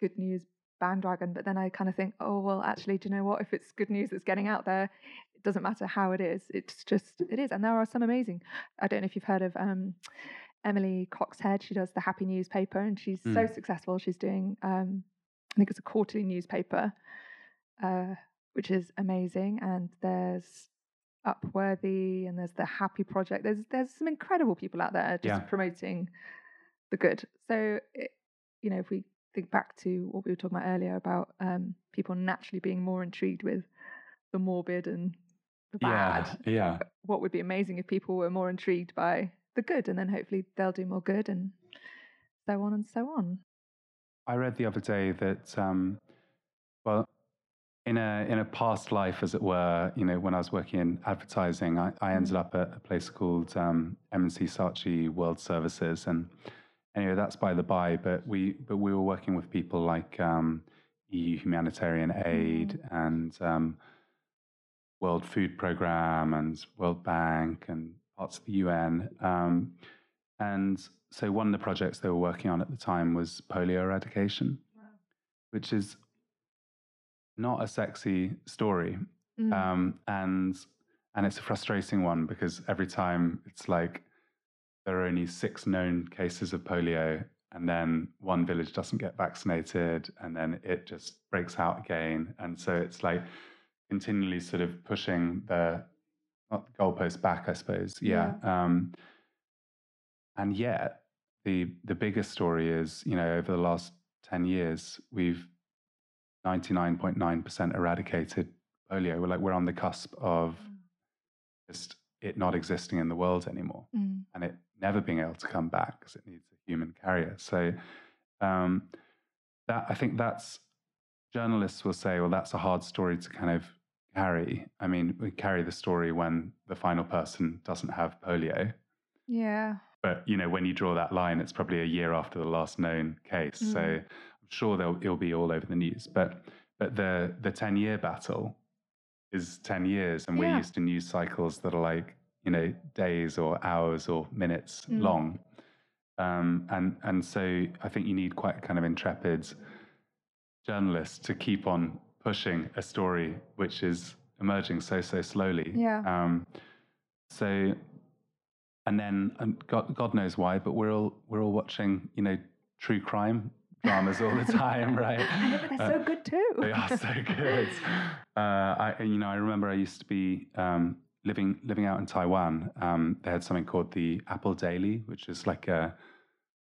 good news bandwagon but then I kind of think oh well actually do you know what if it's good news that's getting out there it doesn't matter how it is it's just it is and there are some amazing I don't know if you've heard of um Emily Coxhead she does the Happy Newspaper and she's so Mm. successful she's doing um I think it's a quarterly newspaper uh which is amazing and there's Upworthy and there's the Happy Project. There's there's some incredible people out there just Yeah. promoting the good. So it, you know, if we think back to what we were talking about earlier about um, people naturally being more intrigued with the morbid and the bad, Yeah. yeah. what would be amazing if people were more intrigued by the good, and then hopefully they'll do more good, and so on and so on. I read the other day that, um, well, in a in a past life, as it were, you know, when I was working in advertising, I, I ended up at a place called um, M&C Saatchi World Services, and anyway, that's by the by. But we but we were working with people like um, EU Humanitarian Aid and um, World Food Programme and World Bank and parts of the UN. Um, and so one of the projects they were working on at the time was polio eradication, which is not a sexy story. Mm. Um, and and it's a frustrating one because every time it's like there are only six known cases of polio, and then one village doesn't get vaccinated, and then it just breaks out again, and so it's like continually sort of pushing the not the goalpost back, I suppose. Yeah. Um, and yet the the biggest story is you know over the last ten years we've ninety nine point nine percent eradicated polio. We're like we're on the cusp of just it not existing in the world anymore Mm. and it never being able to come back because it needs a human carrier. So um, that I think that's journalists will say, well, that's a hard story to kind of carry. I mean, we carry the story when the final person doesn't have polio. Yeah. But you know, when you draw that line, it's probably a year after the last known case. So Mm. I'm sure they'll, it'll be all over the news. But but the the ten year battle is ten years, and we're used to news cycles that are like you know days or hours or minutes Mm. long. Um, and and so I think you need quite kind of intrepid journalists to keep on pushing a story which is emerging so so slowly. Yeah. Um, so, and then and God, God knows why, but we're all we're all watching, you know, true crime dramas all the time, right? Know, but they're Uh, so good too. they are so good. Uh, I, you know, I remember I used to be um, living living out in Taiwan. Um, they had something called the Apple Daily, which is like a,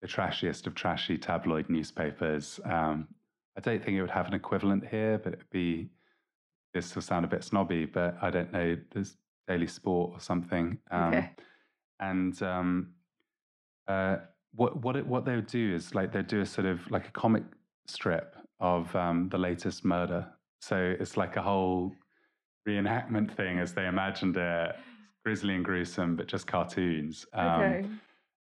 the trashiest of trashy tabloid newspapers. Um, I don't think it would have an equivalent here, but it'd be. This will sound a bit snobby, but I don't know. There's Daily Sport or something. Um, Okay. And um, uh, what what it, what they would do is like they'd do a sort of like a comic strip of um, the latest murder. So it's like a whole reenactment thing as they imagined it, grisly and gruesome, but just cartoons. Um, okay.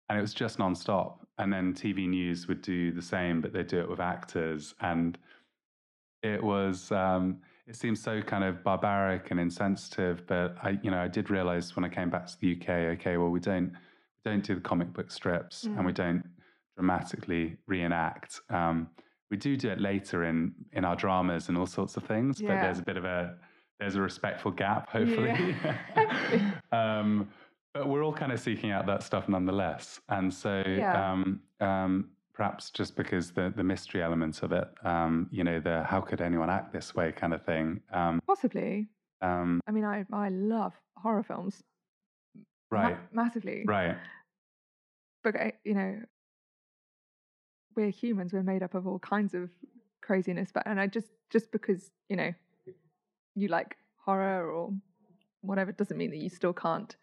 And it was just nonstop. And then TV news would do the same, but they'd do it with actors. And it was, um, it seems so kind of barbaric and insensitive. But I, you know, I did realize when I came back to the UK, okay, well, we don't, we don't do the comic book strips and we don't dramatically reenact. Um, we do do it later in in our dramas and all sorts of things, but there's a bit of a there's a respectful gap, hopefully. Yeah. um, but we're all kind of seeking out that stuff nonetheless. And so Yeah. um, um, perhaps just because the, the mystery elements of it, um, you know, the how could anyone act this way kind of thing. Um, Possibly. um, I mean, I I love horror films. ma- right, massively. right. But you know, we're humans. We're made up of all kinds of craziness. But and I just just because you know you like horror or whatever it doesn't mean that you still can't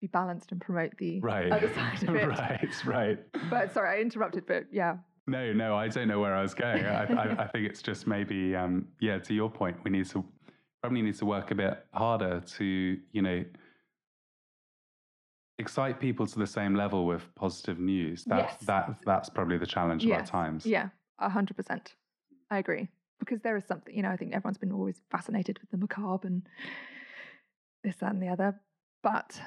be balanced and promote the Right. other side of it. right, right. But sorry, I interrupted. But yeah, No, no, I don't know where I was going. I, I, I think it's just maybe, um, yeah, to your point, we need to probably need to work a bit harder to, you know, excite people to the same level with positive news. That, Yes. that, that's probably the challenge of our times. Yeah, a hundred percent. I agree because there is something. You know, I think everyone's been always fascinated with the macabre and this, that, and the other. But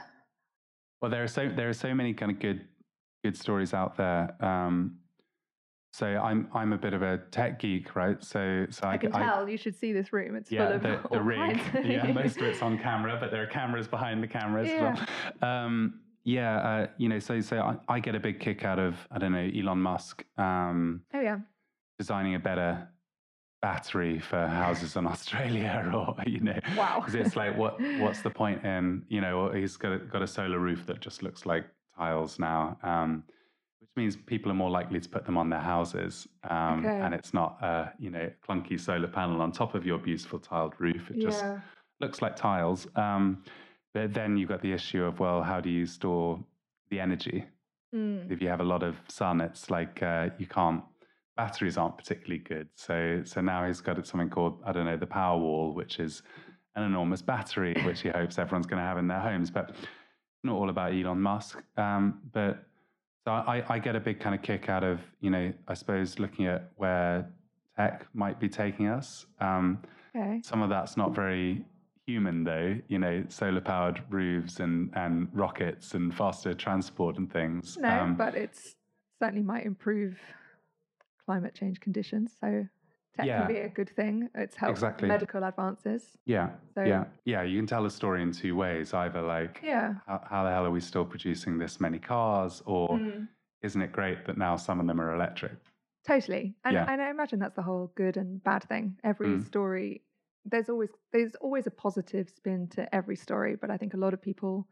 Well, there are so there are so many kind of good good stories out there. Um, so I'm I'm a bit of a tech geek, right? So so I, I, can I- tell you should see this room. It's full yeah, of the, the rig. Yeah, most of it's on camera, but there are cameras behind the cameras. as well. Um, yeah, uh, you know, so so I, I get a big kick out of I don't know Elon Musk um, Oh yeah, designing a better battery for houses in Australia, or you know, because it's like what what's the point in you know he's got a, got a solar roof that just looks like tiles now. Um, which means people are more likely to put them on their houses, um, Okay. and it's not a you know clunky solar panel on top of your beautiful tiled roof. It just yeah, looks like tiles. Um, but then you've got the issue of well, how do you store the energy? Mm. If you have a lot of sun, it's like uh, you can't. Batteries aren't particularly good. So so now he's got something called I don't know the Powerwall, which is an enormous battery, which he hopes everyone's going to have in their homes. But not all about Elon Musk. Um, but so I, I get a big kind of kick out of you know I suppose looking at where tech might be taking us. Um, okay. some of that's not very human, though. You know, solar powered roofs and, and rockets and faster transport and things. No, Um, but it's certainly might improve climate change conditions. So tech Yeah. can be a good thing. It's helped Exactly. medical advances. yeah, So yeah, yeah. You can tell a story in two ways. Either like, yeah. how, how the hell are we still producing this many cars, or Mm. isn't it great that now some of them are electric? Totally. And, Yeah. and I imagine that's the whole good and bad thing. Every Mm. story there's always there's always a positive spin to every story, but I think a lot of people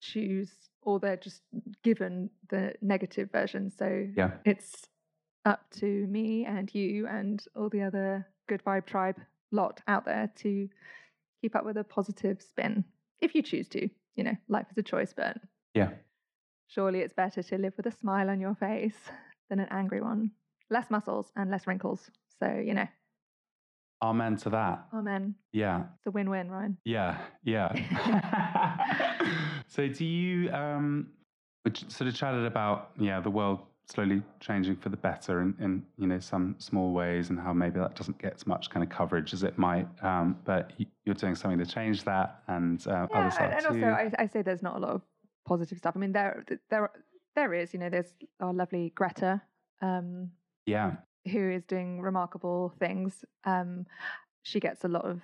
choose or they're just given the negative version. So Yeah, it's up to me and you and all the other good vibe tribe lot out there to keep up with a positive spin if you choose to. You know, life is a choice, but yeah, surely it's better to live with a smile on your face than an angry one. Less muscles and less wrinkles. So, you know, amen to that. amen. Yeah, It's a win win, Ryan. Yeah, yeah. so, do you um, we sort of chatted about yeah the world slowly changing for the better in, in you know some small ways and how maybe that doesn't get as much kind of coverage as it might, um, but you're doing something to change that, and uh, Yeah, others are and, and also I, I say there's not a lot of positive stuff. I mean, there, there, there is. You know, there's our lovely Greta, um, yeah, who is doing remarkable things. Um, she gets a lot of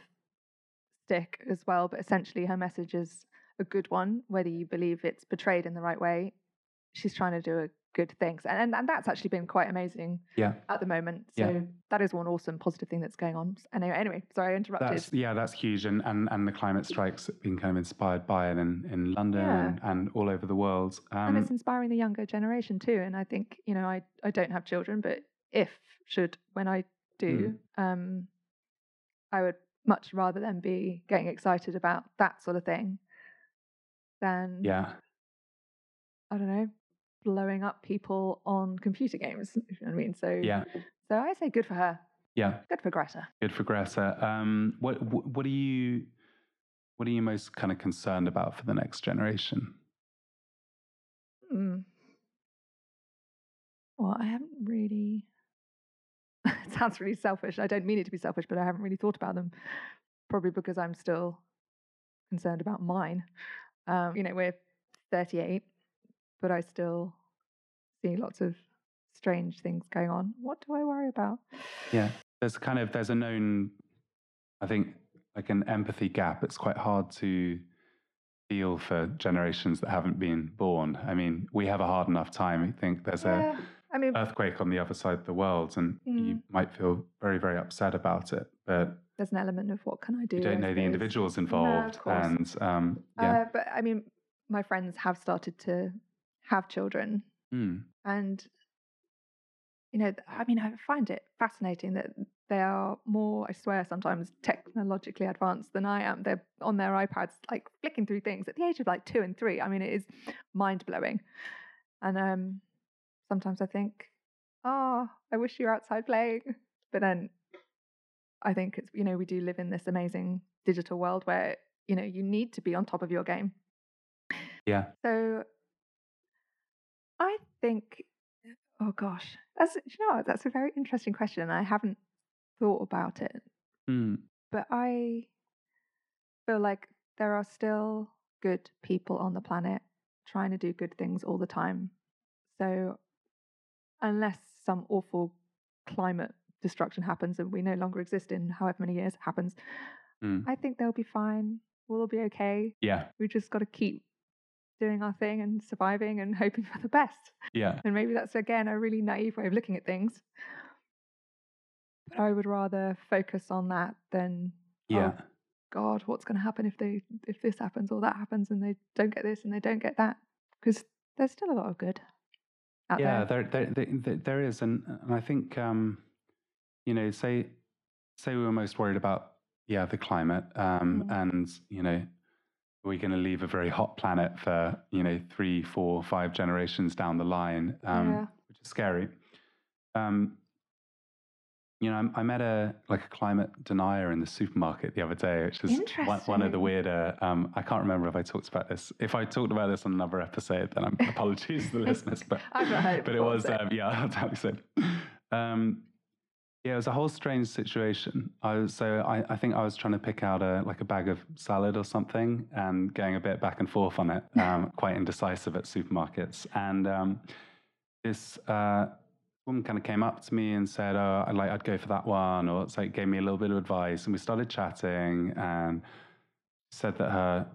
stick as well, but essentially her message is a good one, whether you believe it's portrayed in the right way. She's trying to do a good things, and and, and that's actually been quite amazing yeah. at the moment. So Yeah. that is one awesome positive thing that's going on. Anyway, anyway, sorry I interrupted. That's yeah, that's huge, and, and and the climate strikes have been kind of inspired by it in, in London Yeah. and, and all over the world. and Um, it's inspiring the younger generation too. And I think you know, I I don't have children, but if should when I do, Mm. um, I would much rather them be getting excited about that sort of thing than yeah, I don't know blowing up people on computer games. You know I mean. So yeah, so I say good for her. yeah. Good for Greta. Good for Greta. Um, what what what are you what are you most kind of concerned about for the next generation? Hmm. Well, I haven't really. it sounds really selfish. I don't mean it to be selfish, but I haven't really thought about them. Probably because I'm still concerned about mine. Um, you know, we're 38, but I still see lots of strange things going on. What do I worry about? Yeah, there's kind of there's a known. I think like an empathy gap. It's quite hard to feel for generations that haven't been born. I mean, we have a hard enough time. I think there's yeah. I mean, a earthquake on the other side of the world, and you Mm. might feel very, very upset about it. But there's an element of what can I do? you don't I know the individuals involved, course. and um, yeah, Uh, but I mean, my friends have started to have children, Mm. and you know, I mean, I find it fascinating that they are more, I swear, sometimes technologically advanced than I am. They're on their iPads, like flicking through things at the age of like two and three. I mean, it is mind blowing, and um, sometimes I think, oh, I wish you were outside playing, but then I think it's you know we do live in this amazing digital world where you know you need to be on top of your game. yeah, So I think, oh gosh, that's you know that's a very interesting question. I haven't thought about it, Mm. but I feel like there are still good people on the planet trying to do good things all the time. So unless some awful climate destruction happens and we no longer exist in however many years it happens, Mm. I think they'll be fine. We'll all be okay. yeah, we just got to keep doing our thing and surviving and hoping for the best. yeah, And maybe that's again a really naive way of looking at things. But I would rather focus on that than yeah. oh, God, what's going to happen if they if this happens or that happens and they don't get this and they don't get that? Because there's still a lot of good out yeah, there. there, there, there, there, there is, and, and I think um, you know, say say we were most worried about yeah the climate, um, Mm. and you know, we're going to leave a very hot planet for you know three, four, five generations down the line, um, Yeah. which is scary. Um, you know, I, I met a like a climate denier in the supermarket the other day, which is one, one of the weirder. Um, I can't remember if I talked about this. If I talked about this on another episode, then I'm apologies to the listeners. But I've not heard it but it was um, yeah, I'll tell you so. Um, yeah, it was a whole strange situation. I was so I, I think I was trying to pick out a like a bag of salad or something and going a bit back and forth on it, um, quite indecisive at supermarkets. And um, this uh, woman kind of came up to me and said, "Oh, I'd like I'd go for that one," or it's like gave me a little bit of advice, and we started chatting and said that her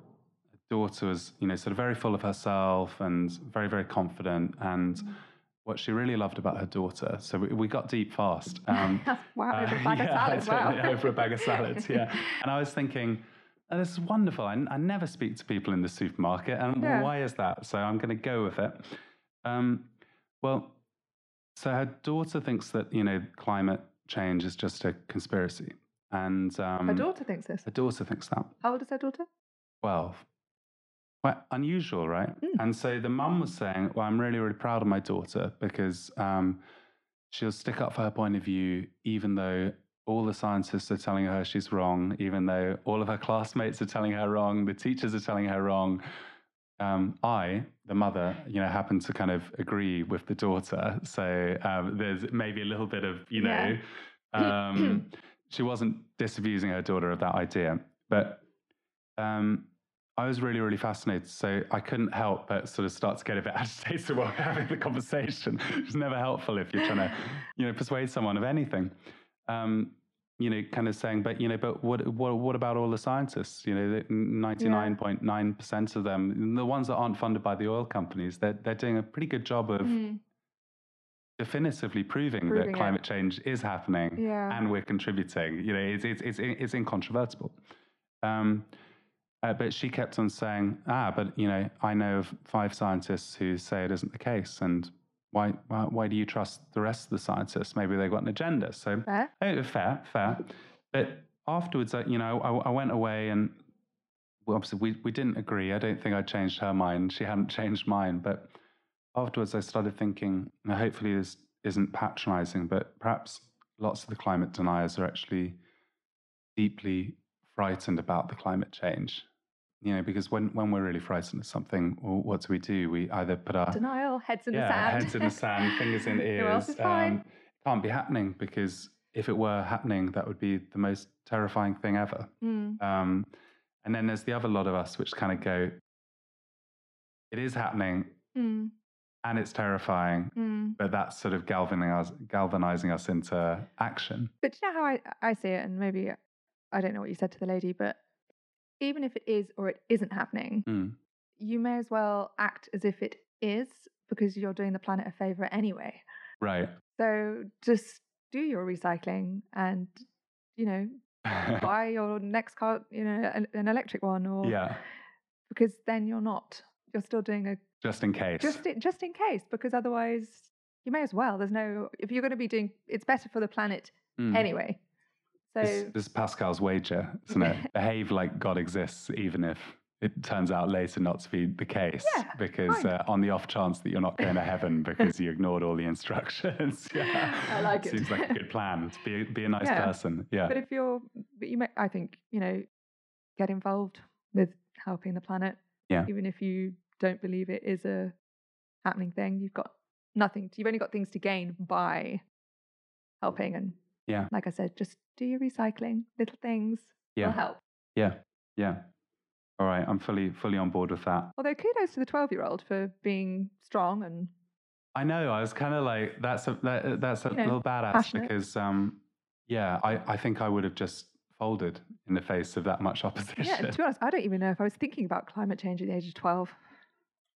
daughter was, you know, sort of very full of herself and very, very confident. And what she really loved about her daughter, so we, we got deep fast. Um, wow, over a uh, bag of yeah, salads. Wow. totally, over a bag of salads, yeah. And I was thinking, oh, this is wonderful. I, I never speak to people in the supermarket. And Yeah. why is that? So I'm going to go with it. Um, well, so her daughter thinks that, you know, climate change is just a conspiracy. And um, Her daughter thinks this. her daughter thinks that. How old is her daughter? 12. Well, unusual, right? Mm. And so the mum was saying, Well, I'm really, really proud of my daughter because um, she'll stick up for her point of view, even though all the scientists are telling her she's wrong, even though all of her classmates are telling her wrong, the teachers are telling her wrong. Um, I, the mother, you know, happen to kind of agree with the daughter. So um, there's maybe a little bit of, you know, Yeah. um, she wasn't disabusing her daughter of that idea. But um, I was really, really fascinated. So I couldn't help but sort of start to get a bit agitated while we're having the conversation. It's never helpful if you're trying to, you know, persuade someone of anything. Um, you know, kind of saying, but you know, but what, what, what about all the scientists? You know, ninety-nine point nine percent of them, the ones that aren't funded by the oil companies, they're they're doing a pretty good job of Mm, definitively proving, Proving that it. climate change is happening yeah. and we're contributing. You know, it's it's it's, it's incontrovertible. Um, uh, but she kept on saying, "Ah, but you know, I know of five scientists who say it isn't the case, and why why, why do you trust the rest of the scientists? Maybe they've got an agenda." So Fair. Oh, fair, fair. But afterwards, I, you know, I, I went away and well, obviously we, we didn't agree. I don't think I changed her mind. She hadn't changed mine. But afterwards, I started thinking, hopefully this isn't patronizing, but perhaps lots of the climate deniers are actually deeply frightened about the climate change. You know, because when, when we're really frightened of something, well, what do we do? We either put our Denial, heads in yeah, the sand. heads in the sand, fingers in ears. Else is fine? Um, can't be happening because if it were happening, that would be the most terrifying thing ever. Mm, Um, and then there's the other lot of us which kind of go, it is happening mm, and it's terrifying, mm. but that's sort of galvanizing us, galvanizing us into action. But do you know how I, I see it, and maybe I don't know what you said to the lady, but even if it is or it isn't happening, Mm. you may as well act as if it is because you're doing the planet a favor anyway. Right. So just do your recycling and, you know, buy your next car, you know, an, an electric one, or yeah. because then you're not. You're still doing a Just in case. just i- just in case, because otherwise you may as well. There's no if you're going to be doing. It's better for the planet Mm. anyway. So This, this is Pascal's wager, isn't it? Behave like God exists, even if it turns out later not to be the case. Yeah, because uh, on the off chance that you're not going to heaven because you ignored all the instructions. yeah. I like it. Seems like a good plan to be, be a nice Yeah. person. Yeah. But if you're, but you may, I think, you know, get involved with helping the planet. Yeah. Even if you don't believe it is a happening thing, you've got nothing. to, You've only got things to gain by helping. And Yeah. like I said, just do your recycling. Little things Yeah. will help. Yeah. Yeah. All right. I'm fully fully on board with that. Although kudos to the 12 year old for being strong and I know. I was kind of like, that's a that, that's a You know, little badass passionate. because, um, yeah, I, I think I would have just folded in the face of that much opposition. yeah. To be honest, I don't even know if I was thinking about climate change at the age of 12.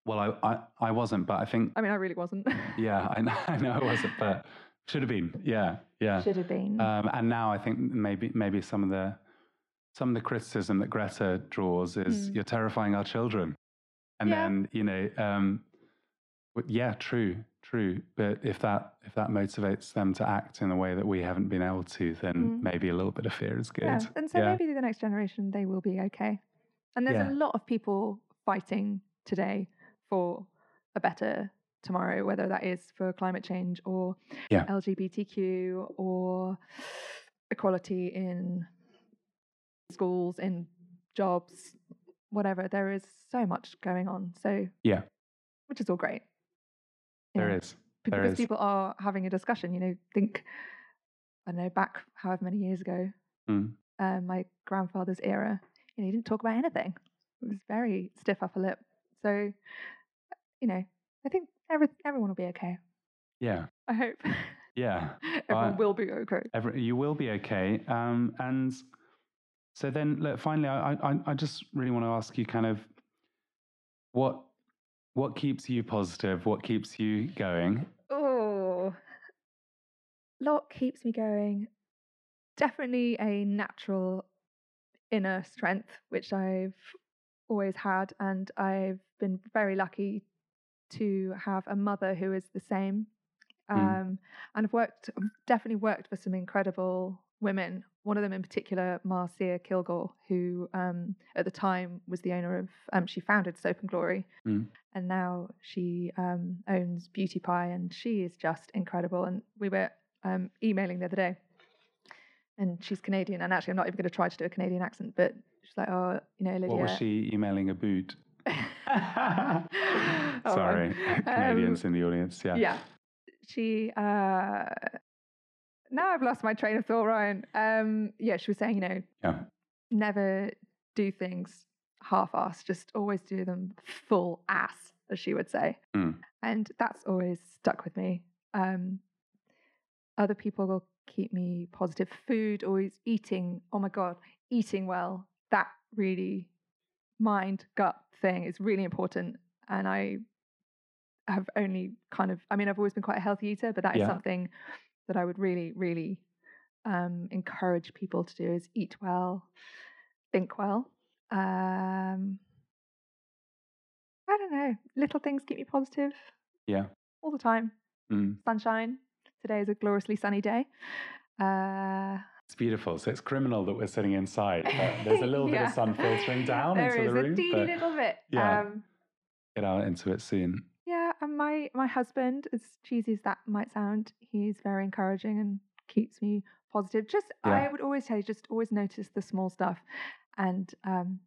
Well, I, I, I wasn't, but I think, I mean, I really wasn't. yeah, I know, I know I wasn't, but should have been. Yeah, yeah. Should have been. Um, and now I think maybe maybe some of the some of the criticism that Greta draws is Mm. you're terrifying our children, and Yeah. then you know, um, yeah, true, true. But if that if that motivates them to act in a way that we haven't been able to, then Mm. maybe a little bit of fear is good. Yeah, and so yeah. maybe the next generation they will be okay. And there's Yeah. a lot of people fighting today for a better tomorrow, whether that is for climate change or Yeah. LGBTQ or equality in schools, in jobs, whatever. There is so much going on. So Yeah. which is all great. you There know, is. there because is. people are having a discussion. You know, think I don't know back however many years ago, Mm. um, my grandfather's era, you know, he didn't talk about anything. It was very stiff upper lip. So, you know, I think every, everyone will be okay. Yeah, I hope yeah. everyone I- will be okay. Every, you will be okay. Um, and so then, look, finally, I, I, I just really want to ask you, kind of, what what keeps you positive? What keeps you going? Oh, lot keeps me going. Definitely a natural inner strength, which I've always had, and I've been very lucky to have a mother who is the same. Mm. Um, and I've worked, definitely worked for some incredible women. One of them in particular, Marcia Kilgore, who um, at the time was the owner of, um, she founded Soap and Glory, Mm. and now she um, owns Beauty Pie, and she is just incredible. And we were um, emailing the other day, and she's Canadian, and actually, I'm not even going to try to do a Canadian accent, but she's like, "Oh, you know, Lydia." What was she emailing a boot? Sorry, um, Canadians in the audience. Yeah. yeah. She uh now I've lost my train of thought, Ryan. Um yeah, she was saying, you know, Yeah. never do things half ass, just always do them full ass, as she would say. Mm. And that's always stuck with me. Um other people will keep me positive. Food, always eating, oh my god, eating well, that really mind gut thing is really important. And I have only kind of, I mean, I've always been quite a healthy eater, but that is Yeah. something that I would really, really um, encourage people to do is eat well, think well. Um, I don't know. Little things keep me positive Yeah. all the time. Mm. Sunshine. Today is a gloriously sunny day. Uh, It's beautiful. So it's criminal that we're sitting inside. There's a little bit of sun filtering down there into is the a room. teeny but little bit. yeah. Um, get out into it soon. Yeah, and my my husband, as cheesy as that might sound, he's very encouraging and keeps me positive. Just Yeah. I would always say, just always notice the small stuff, and um,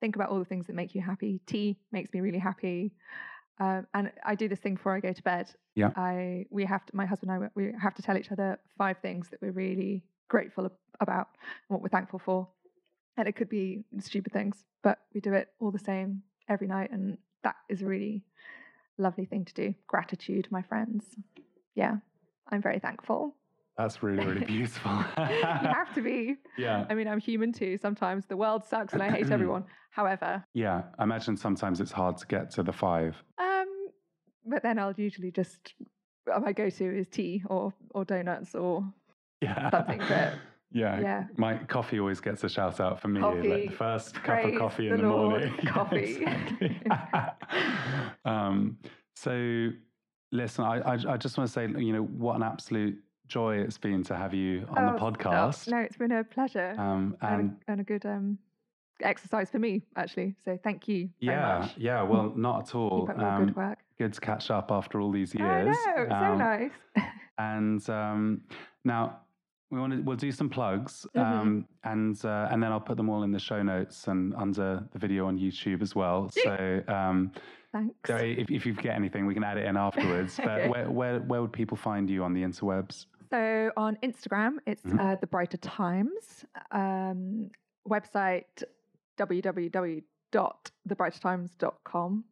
think about all the things that make you happy. Tea makes me really happy, um, and I do this thing before I go to bed. Yeah. I we have to my husband and I we have to tell each other five things that we're really grateful about what we're thankful for, and it could be stupid things, but we do it all the same every night, and that is a really lovely thing to do. Gratitude, my friends. Yeah, I'm very thankful. That's really, really beautiful. you have to be. Yeah. I mean, I'm human too. Sometimes the world sucks and I hate everyone. However, Yeah. I imagine sometimes it's hard to get to the five. um, but then I'll usually just uh, my go-to is tea or or donuts or Yeah. Something that- yeah. yeah. My coffee always gets a shout out for me. Like the first cup of coffee in the Lord. morning. Yeah, Coffee. exactly. um, so, listen, I, I, I just want to say, you know, what an absolute joy it's been to have you on the Oh, podcast. No, it's been a pleasure Um, and, and a, and a good um exercise for me actually. So thank you very yeah, much. yeah, well, not at all. Keep up your Um, good work. good to catch up after all these years. I know, so Um, nice. And um, now we want to we'll do some plugs, Mhm. um, and uh, and then I'll put them all in the show notes and under the video on YouTube as well. So um, Thanks. so if, if you forget anything, we can add it in afterwards. But Okay. where, where where would people find you on the interwebs? So on Instagram, it's Mhm. uh, the Brighter Times. Um, website www.thebrightertimes.com.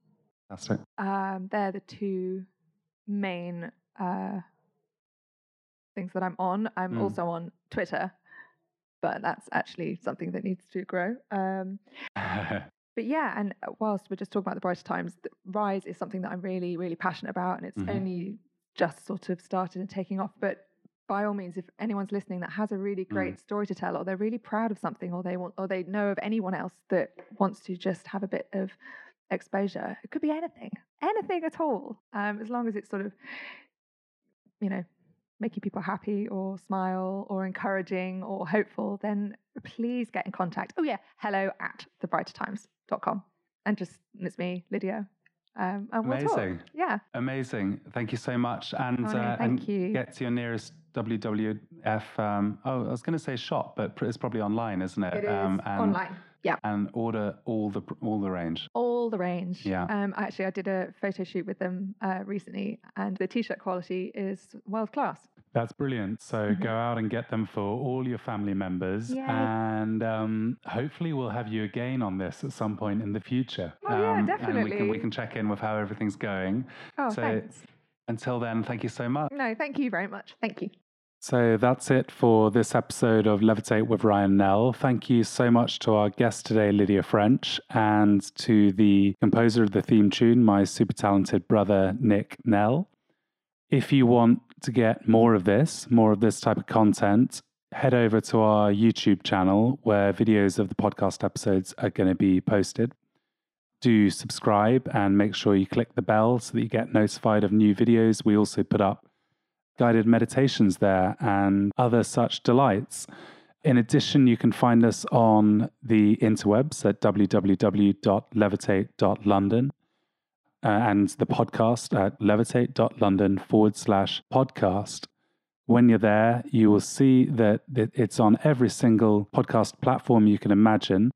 That's it. Um, they're the two main uh, things that I'm on. I'm Mm. also on Twitter, but that's actually something that needs to grow. Um, but yeah, and uh, whilst we're just talking about the brighter times, the Rise is something that I'm really, really passionate about, and it's Mhm. only just sort of started and taking off. But by all means, if anyone's listening that has a really great story to tell, or they're really proud of something, or they want, or they know of anyone else that wants to just have a bit of exposure, it could be anything, anything at all, um, as long as it's sort of, you know, making people happy or smile or encouraging or hopeful, then please get in contact. Oh yeah, hello at thebrightertimes.com. And just it's me, Lydia. Um, and we'll talk. Amazing. Yeah. Amazing. Thank you so much. And uh, thank and you. get to your nearest WWF. Um, oh, I was going to say shop, but it's probably online, isn't it? It is Um, online. Yeah. And order all the all the range. All the range. Yeah. Um, actually, I did a photo shoot with them uh, recently, and the t-shirt quality is world class. That's brilliant. So Mhm. go out and get them for all your family members, Yay. and um, hopefully we'll have you again on this at some point in the future. Oh, yeah, Um, And we can we can check in with how everything's going. Oh, So- thanks. Until then, thank you so much. No, thank you very much. Thank you. So that's it for this episode of Levitate with Ryan Nell. Thank you so much to our guest today, Lydia French, and to the composer of the theme tune, my super talented brother, Nick Nell. If you want to get more of this, more of this type of content, head over to our YouTube channel where videos of the podcast episodes are going to be posted. Do subscribe and make sure you click the bell so that you get notified of new videos. We also put up guided meditations there and other such delights. In addition, you can find us on the interwebs at www.levitate.london uh, and the podcast at levitate.london forward slash podcast. When you're there, you will see that it's on every single podcast platform you can imagine.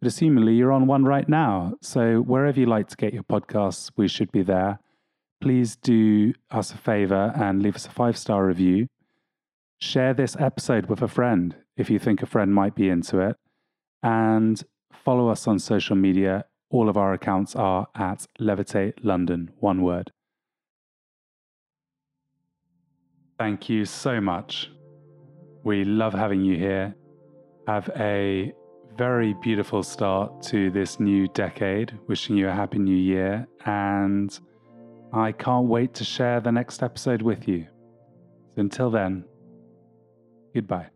But assumingly, you're on one right now. So wherever you like to get your podcasts, we should be there please do us a favor and leave us a five star review. Share this episode with a friend if you think a friend might be into it. And follow us on social media. All of our accounts are at Levitate London, one word. Thank you so much. We love having you here. Have a very beautiful start to this new decade. Wishing you a happy new year. And I can't wait to share the next episode with you. Until then, goodbye.